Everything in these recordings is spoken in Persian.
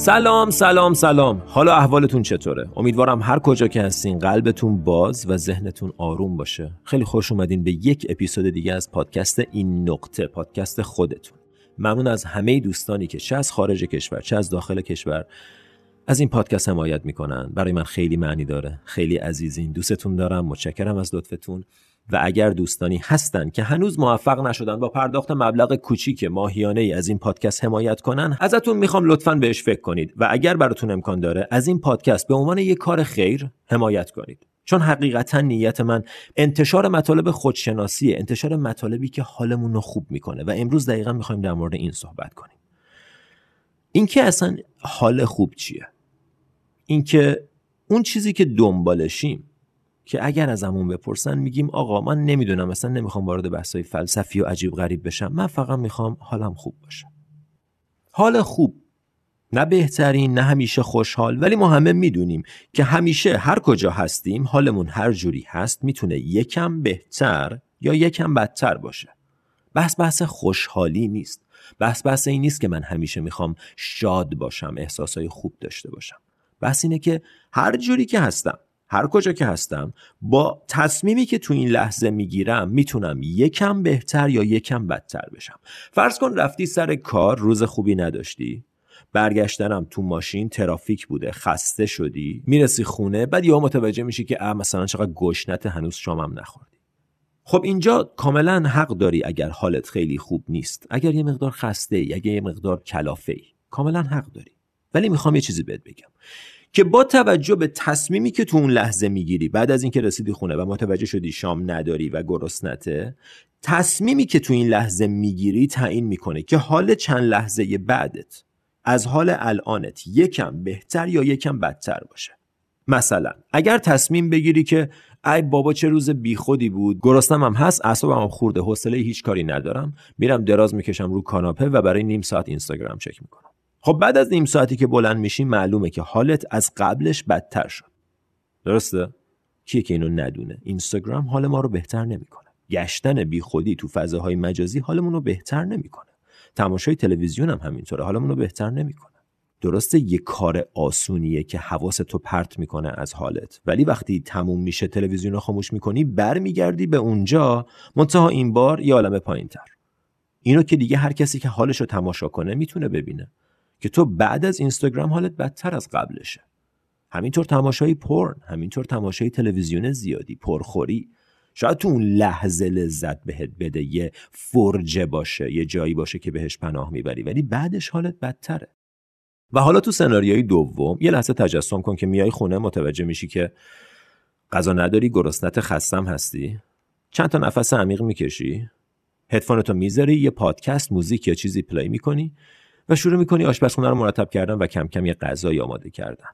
سلام سلام سلام. حالا احوالتون چطوره؟ امیدوارم هر کجا که هستین قلبتون باز و ذهنتون آروم باشه. خیلی خوش اومدین به یک اپیزود دیگه از پادکست این نقطه پادکست خودتون. ممنون از همه دوستانی که چه از خارج کشور چه از داخل کشور از این پادکست حمایت می‌کنن. برای من خیلی معنی داره. خیلی عزیزین دوستتون دارم. متشکرم از لطفتون. و اگر دوستانی هستن که هنوز موفق نشدن با پرداخت مبلغ کوچیک ماهیانه ای از این پادکست حمایت کنن ازتون می‌خوام لطفا بهش فکر کنید و اگر براتون امکان داره از این پادکست به عنوان یک کار خیر حمایت کنید. چون حقیقتا نیت من انتشار مطالب خودشناسیه انتشار مطالبی که حالمون رو خوب می‌کنه و امروز دقیقا می‌خوایم در مورد این صحبت کنیم. اینکه اصلا حال خوب چیه؟ اینکه اون چیزی که دنبالشیم که اگر از همون بپرسن میگیم آقا من نمی‌دونم اصلا نمی‌خوام وارد بحثای فلسفی و عجیب غریب بشم. من فقط می‌خوام حالم خوب باشه. حال خوب. نه بهترین نه همیشه خوشحال. ولی ما همه می‌دونیم که همیشه هر کجا هستیم حالمون هر جوری هست می‌تونه یکم بهتر یا یکم بدتر باشه. بحث بحث خوشحالی نیست. بحث بحث این نیست که من همیشه می‌خوام شاد باشم احساسای خوب داشته باشم. بحث اینه که هر جوری که هستم هر کجا که هستم با تصمیمی که تو این لحظه می‌گیرم می‌تونم یکم بهتر یا یکم بدتر بشم. فرض کن رفتی سر کار روز خوبی نداشتی. برگشتنم تو ماشین ترافیک بوده خسته شدی می‌رسی خونه بعد یا متوجه میشی که اه مثلا چقدر گشنت هنوز شامم نخوردی. خب اینجا کاملا حق داری اگر حالت خیلی خوب نیست اگر یه مقدار خسته ای اگر یه مقدار کلافه ای کاملا حق داری. ولی می‌خوام یه چیزی بهت بگم. که با توجه به تصمیمی که تو اون لحظه می‌گیری بعد از اینکه رسیدی خونه و متوجه شدی شام نداری و گرسنته تصمیمی که تو این لحظه می‌گیری تعیین می‌کنه که حال چند لحظه بعدت از حال الانت یکم بهتر یا یکم بدتر باشه. مثلا اگر تصمیم بگیری که ای بابا چه روز بیخودی بود گرسنم هم هست اعصابم هم خورده حوصله هیچ کاری ندارم میرم دراز می‌کشم رو کاناپه و برای نیم ساعت اینستاگرام چک می‌کنم. خب بعد از نیم ساعتی که بلند میشی معلومه که حالت از قبلش بدتر شد. درسته؟ کیه که اینو ندونه؟ اینستاگرام حال ما رو بهتر نمی‌کنه. گشتن بیخودی تو فضاهای مجازی حالمون رو بهتر نمی‌کنه. تماشای تلویزیون هم همینطوره حالمون رو بهتر نمی‌کنه. درسته یه کار آسونیه که حواس تو پرت می‌کنه از حالت ولی وقتی تموم میشه تلویزیون رو خاموش می‌کنی برمیگردی به اونجا منتها این بار یه عالم پایینتر. اینو که دیگه هر کسی که حالش رو تماشا کنه می‌تونه ببینه. که تو بعد از اینستاگرام حالت بدتر از قبلشه. همینطور تماشای پرن همینطور تماشای تلویزیون زیادی پرخوری. شاید تو اون لحظه لذت بهت بده یه فرجه باشه یه جایی باشه که بهش پناه می‌بری ولی بعدش حالت بدتره. و حالا تو سناریوی دوم یه لحظه تجسم کن که میای خونه متوجه میشی که غذا نداری گرسنت خستم هستی. چند تا نفس عمیق می‌کشی. هدفونتو می‌ذاری یه پادکست موزیک یا چیزی پلی می‌کنی. و شروع می‌کنی آشپزخونه رو مرتب کردن و کم کم یه غذایی آماده کردن.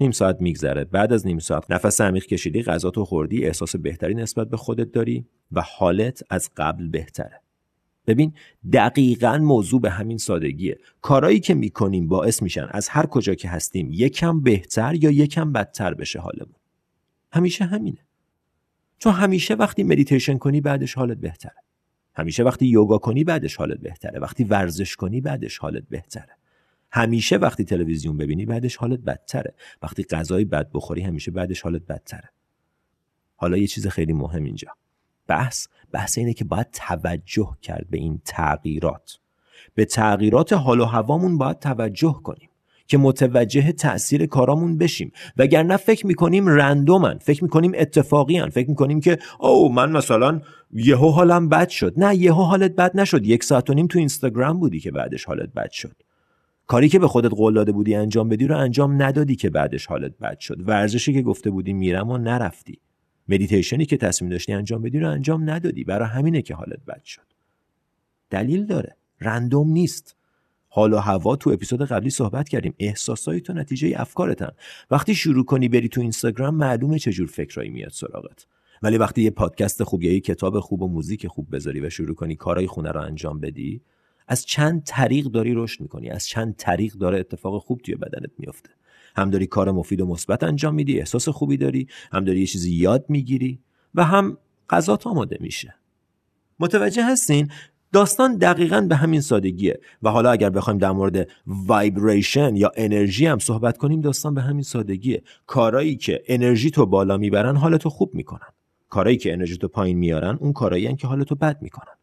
نیم ساعت میگذره. بعد از نیم ساعت نفس عمیق کشیدی غذا تو خوردی احساس بهتری نسبت به خودت داری و حالت از قبل بهتره. ببین دقیقا موضوع به همین سادگیه. کارایی که می‌کنیم باعث میشن از هر کجا که هستیم یکم بهتر یا یکم بدتر بشه حالمون. همیشه همینه. چون همیشه وقتی مدیتیشن کنی بعدش حالت بهتره. همیشه وقتی یوگا کنی بعدش حالت بهتره. وقتی ورزش کنی بعدش حالت بهتره. همیشه وقتی تلویزیون ببینی بعدش حالت بدتره. وقتی غذای بد بخوری همیشه بعدش حالت بدتره. حالا یه چیز خیلی مهم اینجا. بحث بحث اینه که باید توجه کرد به این تغییرات. به تغییرات حال و هوامون باید توجه کنیم. که متوجه تاثیر کارامون بشیم. وگرنه فکر می‌کنیم رندومن فکر می‌کنیم اتفاقی فکر می‌کنیم که او من مثلا یهو حالم بد شد. نه یهو حالت بد نشد. یک ساعت و نیم تو اینستاگرام بودی که بعدش حالت بد شد. کاری که به خودت قول داده بودی انجام بدی رو انجام ندادی که بعدش حالت بد شد. ورزشی که گفته بودی میرم و نرفتی. مدیتیشنی که تصمیم داشتی انجام بدی رو انجام ندادی. برای همینه که حالت بد شد. دلیل داره. random نیست. حال و هوا تو اپیزود قبلی صحبت کردیم. احساسای تو نتیجه افکارتن. وقتی شروع کنی بری تو اینستاگرام معلومه چجور فکرایی میاد سراغت. ولی وقتی یه پادکست خوب یا یه کتاب خوب و موزیک خوب بذاری و شروع کنی کارهای خونه رو انجام بدی از چند طریق داری رشد می‌کنی. از چند طریق داره اتفاق خوب توی بدنت میفته هم داری کار مفید و مثبت انجام میدی احساس خوبی داری هم داری یه چیزی یاد می‌گیری و هم غذات آماده میشه. متوجه هستین؟ داستان دقیقا به همین سادگیه. و حالا اگر بخوایم در مورد vibration یا انرژی هم صحبت کنیم داستان به همین سادگیه. کارایی که انرژی تو بالا می‌برن حالتو خوب می‌کنن. کارایی که انرژی تو پایین میارن اون کارایی که حالتو بد می‌کنن.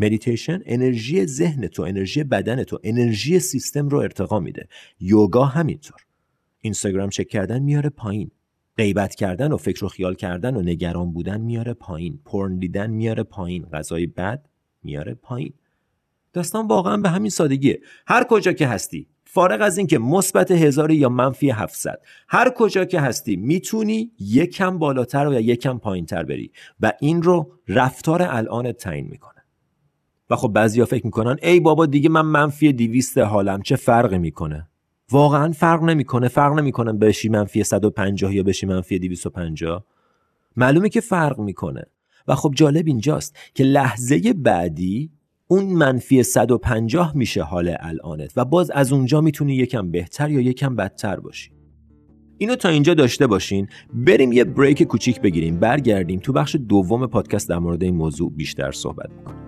مدیتیشن انرژی ذهن تو انرژی بدن تو انرژی سیستم رو ارتقا میده. یوگا همینطور. اینستاگرام چک کردن میاره پایین. غیبت کردن و فکر و خیال کردن و نگران بودن میاره پایین. پرن دیدن میاره پایین. غذای بد میاره پایین. داستان واقعا به همین سادگیه. هر کجا که هستی فارغ از اینکه مثبت هزار یا منفی 700 هر کجا که هستی می‌تونی یکم بالاتر و یا یکم پایینتر بری و این رو رفتار الان تعیین می‌کنه. و خب بعضیا فکر می‌کنن ای بابا دیگه من منفی 200 حالم چه فرقی می‌کنه؟ واقعا فرق نمی‌کنه فرق نمی‌کنه بشی منفی 150 یا بشی منفی 250 معلومه که فرق می‌کنه. و خب جالب اینجاست که لحظه بعدی اون منفی 150 میشه حال الانت و باز از اونجا می‌تونی یکم بهتر یا یکم بدتر باشی. اینو تا اینجا داشته باشین. بریم یه بریک کوچیک بگیریم. برگردیم تو بخش دوم پادکست در مورد این موضوع بیشتر صحبت می‌کنیم.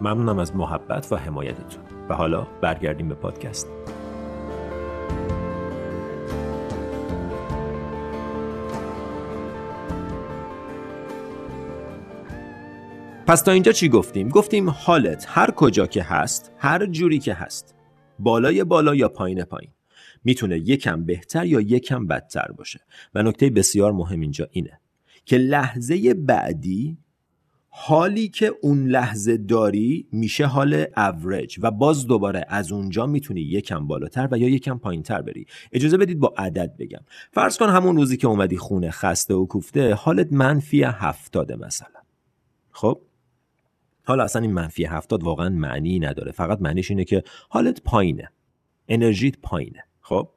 ممنونم از محبت و حمایتتون. و حالا برگردیم به پادکست. پس تا اینجا چی گفتیم؟ گفتیم حالت هر کجا که هست هر جوری که هست. بالای بالا یا پایین پایین. می‌تونه یکم بهتر یا یکم بدتر باشه. و نکته بسیار مهم اینجا اینه که لحظه بعدی حالی که اون لحظه داری میشه حال اوریج و باز دوباره از اونجا می‌تونی یکم بالاتر و یا یکم پایینتر بری. اجازه بدید با عدد بگم. فرض کن همون روزی که اومدی خونه خسته و کوفته حالت منفی هفتاده مثلا. خب؟ حالا اصلا این منفی هفتاد واقعا معنی نداره. فقط معنیش اینه که حالت پایینه. انرژیت پایینه. خب؟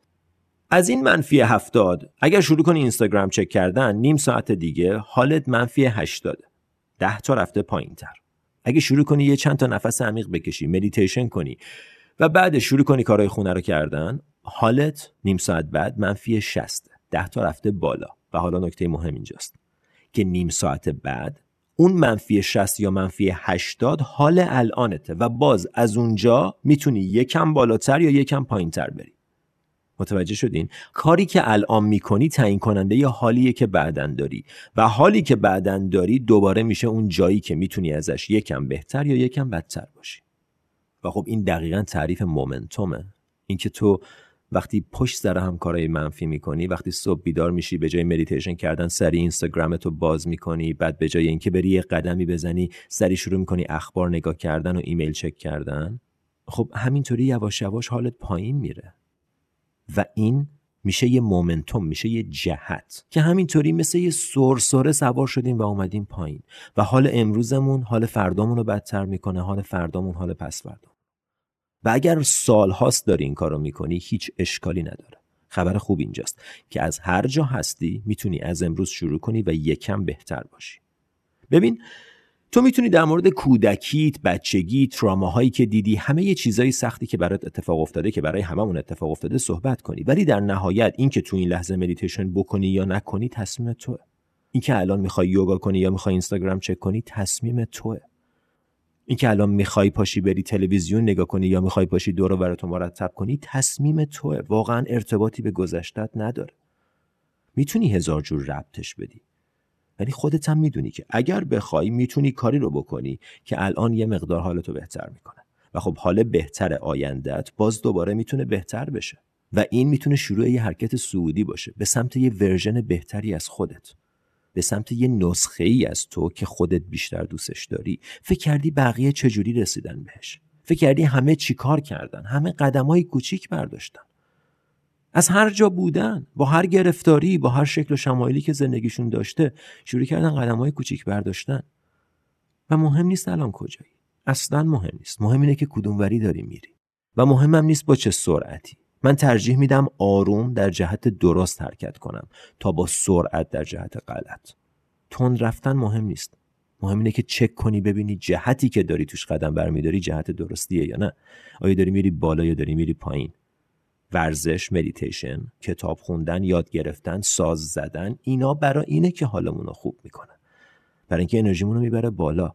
از این منفی هفتاد اگر شروع کنی اینستاگرام چک کردن نیم ساعت دیگه حالت منفی هشتاده. ده تا رفته پایین تر. اگه شروع کنی یه چند تا نفس عمیق بکشی مدیتیشن کنی و بعد شروع کنی کارهای خونه رو کردن حالت نیم ساعت بعد منفی 60 ده تا رفته بالا و حالا نکته مهم اینجاست که نیم ساعت بعد اون منفی 60 یا منفی 80 حال الانته و باز از اونجا می‌تونی یکم بالاتر یا یکم پایینتر بری. متوجه شدین؟ کاری که الان می‌کنی تعیین کننده یا حالیه که بعدن داری. و حالی که بعدن داری دوباره میشه اون جایی که می‌تونی ازش یکم بهتر یا یکم بدتر باشی. و خب این دقیقا تعریف momentum ه. اینکه تو وقتی پشت سر هم کارهای منفی می‌کنی وقتی صبح بیدار میشی به جای مدیتیشن کردن سری اینستاگرام تو باز می‌کنی بعد به جای اینکه بری یه قدمی بزنی سری شروع می‌کنی اخبار نگاه کردن و ایمیل چک کردن خب همینطوری یواش یواش حالت پایین میره. و این میشه یه مومنتوم میشه یه جهت که همینطوری مثل یه سرسره سوار شدیم و اومدیم پایین. و حال امروزمون حال فردامون رو بدتر می‌کنه حال فردامون حال پس فردامون. و اگر سالهاست داری این کارو می‌کنی هیچ اشکالی نداره. خبر خوب اینجاست که از هر جا هستی می‌تونی از امروز شروع کنی و یکم بهتر باشی. ببین تو می‌تونی در مورد کودکیت، بچگی، تراماهایی که دیدی، همه یه چیزای سختی که برات اتفاق افتاده که برای هممون اتفاق افتاده صحبت کنی. ولی در نهایت اینکه تو این لحظه مدیتیشن بکنی یا نکنی تصمیم توه. اینکه الان می‌خوای یوگا کنی یا می‌خوای اینستاگرام چک کنی تصمیم توه. اینکه الان می‌خوای پاشی بری تلویزیون نگاه کنی یا می‌خوای پاشی دور و براتون مرتب کنی تصمیم توه. واقعا ارتباطی به گذشتت نداره. می‌تونی هزار جور ربطش بدی. یعنی خودت هم می‌دونی که اگر بخوای می‌تونی کاری رو بکنی که الان یه مقدار حالتو بهتر می‌کنه. و خب حال بهتر آیندت باز دوباره می‌تونه بهتر بشه. و این می‌تونه شروع یه حرکت سعودی باشه. به سمت یه ورژن بهتری از خودت. به سمت یه نسخه ای از تو که خودت بیشتر دوستش داری. فکر کردی بقیه چجوری رسیدن بهش؟ فکر کردی همه چیکار کردن؟ همه قدم های کوچیک برداشتن. از هر جا بودن با هر گرفتاری با هر شکل و شمایلی که زندگیشون داشته شروع کردن قدم های کوچیک برداشتن. و مهم نیست الان کجایی. اصلا مهم نیست. مهم اینه که کدوم وری داری میری. و مهمم نیست با چه سرعتی. من ترجیح میدم آروم در جهت درست حرکت کنم تا با سرعت در جهت غلط. تند رفتن مهم نیست. مهم اینه که چک کنی ببینی جهتی که داری توش قدم برمیداری جهت درستیه یا نه. آیا داری میری بالا یا داری میری پایین. ورزش مدیتیشن کتاب خوندن یاد گرفتن ساز زدن اینا برای اینه که حالمون رو خوب می‌کنه. برای اینکه انرژیمون رو می‌بره بالا.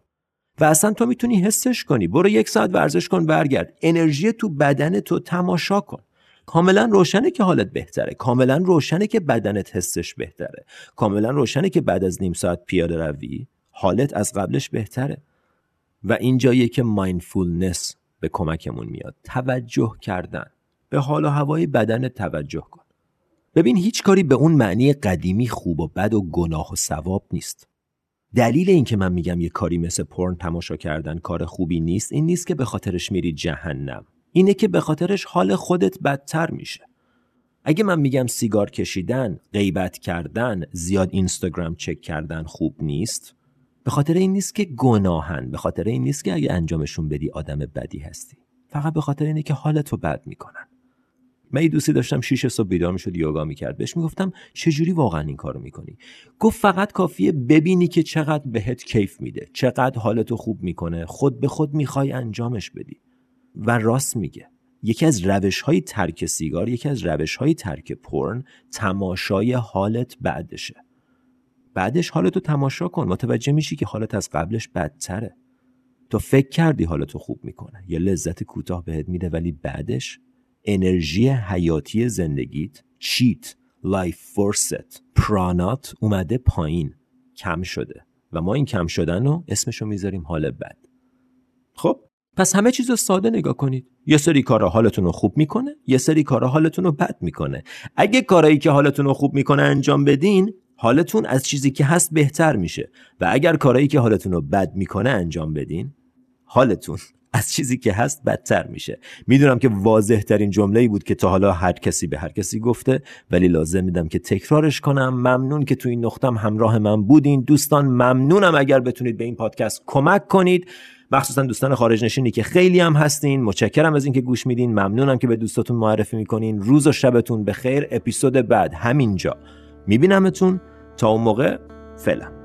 و اصلا تو می‌تونی حسش کنی. برو یک ساعت ورزش کن برگرد. انرژی تو بدن تو تماشا کن. کاملا روشنه که حالت بهتره. کاملا روشنه که بدنت حسش بهتره. کاملا روشنه که بعد از نیم ساعت پیاده روی حالت از قبلش بهتره. و این جاییه که مایندفولنس به کمکمون میاد. توجه کردن. به حال و هوای بدن توجه کن. ببین هیچ کاری به اون معنی قدیمی خوب و بد و گناه و ثواب نیست. دلیل اینکه من میگم یه کاری مثل پرن تماشا کردن کار خوبی نیست این نیست که به خاطرش میری جهنم. اینه که به خاطرش حال خودت بدتر میشه. اگه من میگم سیگار کشیدن، غیبت کردن، زیاد اینستاگرام چک کردن خوب نیست به خاطر این نیست که گناهن به خاطر این نیست که اگه انجامشون بدی آدم بدی هستی. فقط به خاطر اینه که حالتو بد می‌کنن. من یه دوستی داشتم شیش صبح بیدار می‌شد یوگا می‌کرد. بهش می‌گفتم چجوری واقعا این کارو می‌کنی؟ گفت فقط کافیه ببینی که چقدر بهت کیف میده چقدر حالتو خوب می‌کنه خود به خود می‌خوای انجامش بدی. و راست میگه. یکی از روش های ترک سیگار یکی از روش های ترک پرن تماشای حالت بعدشه. بعدش حالتو تماشا کن متوجه میشی که حالت از قبلش بدتره. تو فکر کردی حالتو خوب می‌کنه. یه لذت کوتاه بهت میده ولی بعدش انرژی حیاتی زندگیت چیت life force ت پرانات اومده پایین کم شده و ما این کم شدن رو اسمشو می‌ذاریم حال بد. خب پس همه چیز رو ساده نگاه کنید. یه سری کارا حالتون رو خوب می‌کنه یه سری کارا حالتون رو بد می‌کنه. اگه کارایی که حالتون رو خوب می‌کنه انجام بدین حالتون از چیزی که هست بهتر میشه. و اگر کارایی که حالتون رو بد می‌کنه انجام بدین حالتون از چیزی که هست بدتر میشه. می‌دونم که واضح ترین جمله بود که تا حالا هر کسی به هر کسی گفته ولی لازم میدم که تکرارش کنم. ممنون که تو این نقطم همراه من بودین. دوستان ممنونم اگر بتونید به این پادکست کمک کنید. مخصوصا دوستان خارج نشینی که خیلی هم هستین. متشکرم از اینکه گوش میدین. ممنونم که به دوستاتون معرفی می‌کنین. روز و شبتون به خیر اپیزود بعد همینجا. میبینمتون. تا اون موقع فعلا.